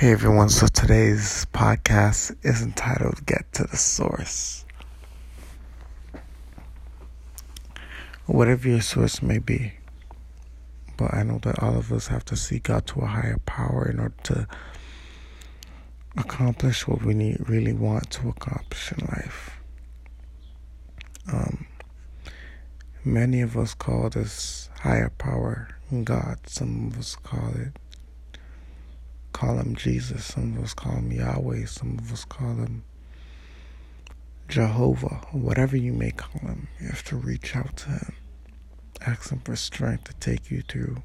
Hey everyone, so today's podcast is entitled Get to the Source. Whatever your source may be, but I know that all of us have to seek out to a higher power in order to accomplish what we need, really want to accomplish in life. Um, many of us call this higher power God, some of us call it call him Jesus. Some of us call him Yahweh. Some of us call him Jehovah. Whatever you may call him, you have to reach out to him. Ask him for strength to take you through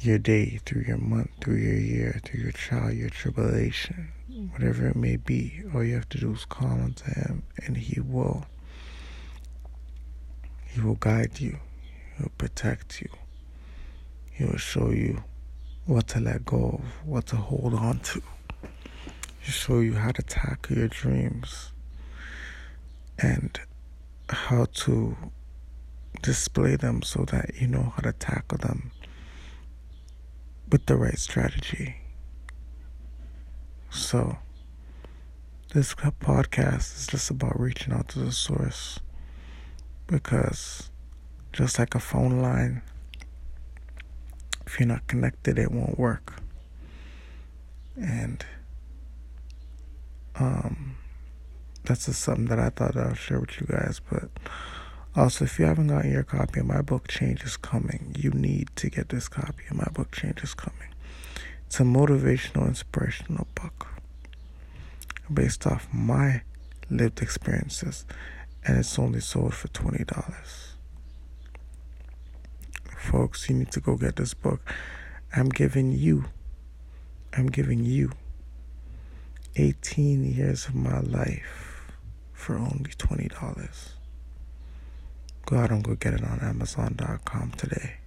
your day, through your month, through your year, through your trial, your tribulation, whatever it may be. All you have to do is call unto him, and he will. He will guide you. He'll protect you. He will show you what to let go of, what to hold on to. Show you how to tackle your dreams and how to display them so that you know how to tackle them with the right strategy. So, this podcast is just about reaching out to the source because just like a phone line if you're not connected, it won't work. And um, that's just something that I thought I'll share with you guys. But also, if you haven't gotten your copy of my book, Change is Coming, you need to get this copy of my book, Change is Coming. It's a motivational, inspirational book based off my lived experiences, and it's only sold for $20 folks, you need to go get this book. I'm giving you, I'm giving you 18 years of my life for only $20. Go out and go get it on Amazon.com today.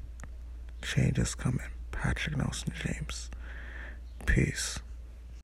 Change is coming. Patrick Nelson James. Peace.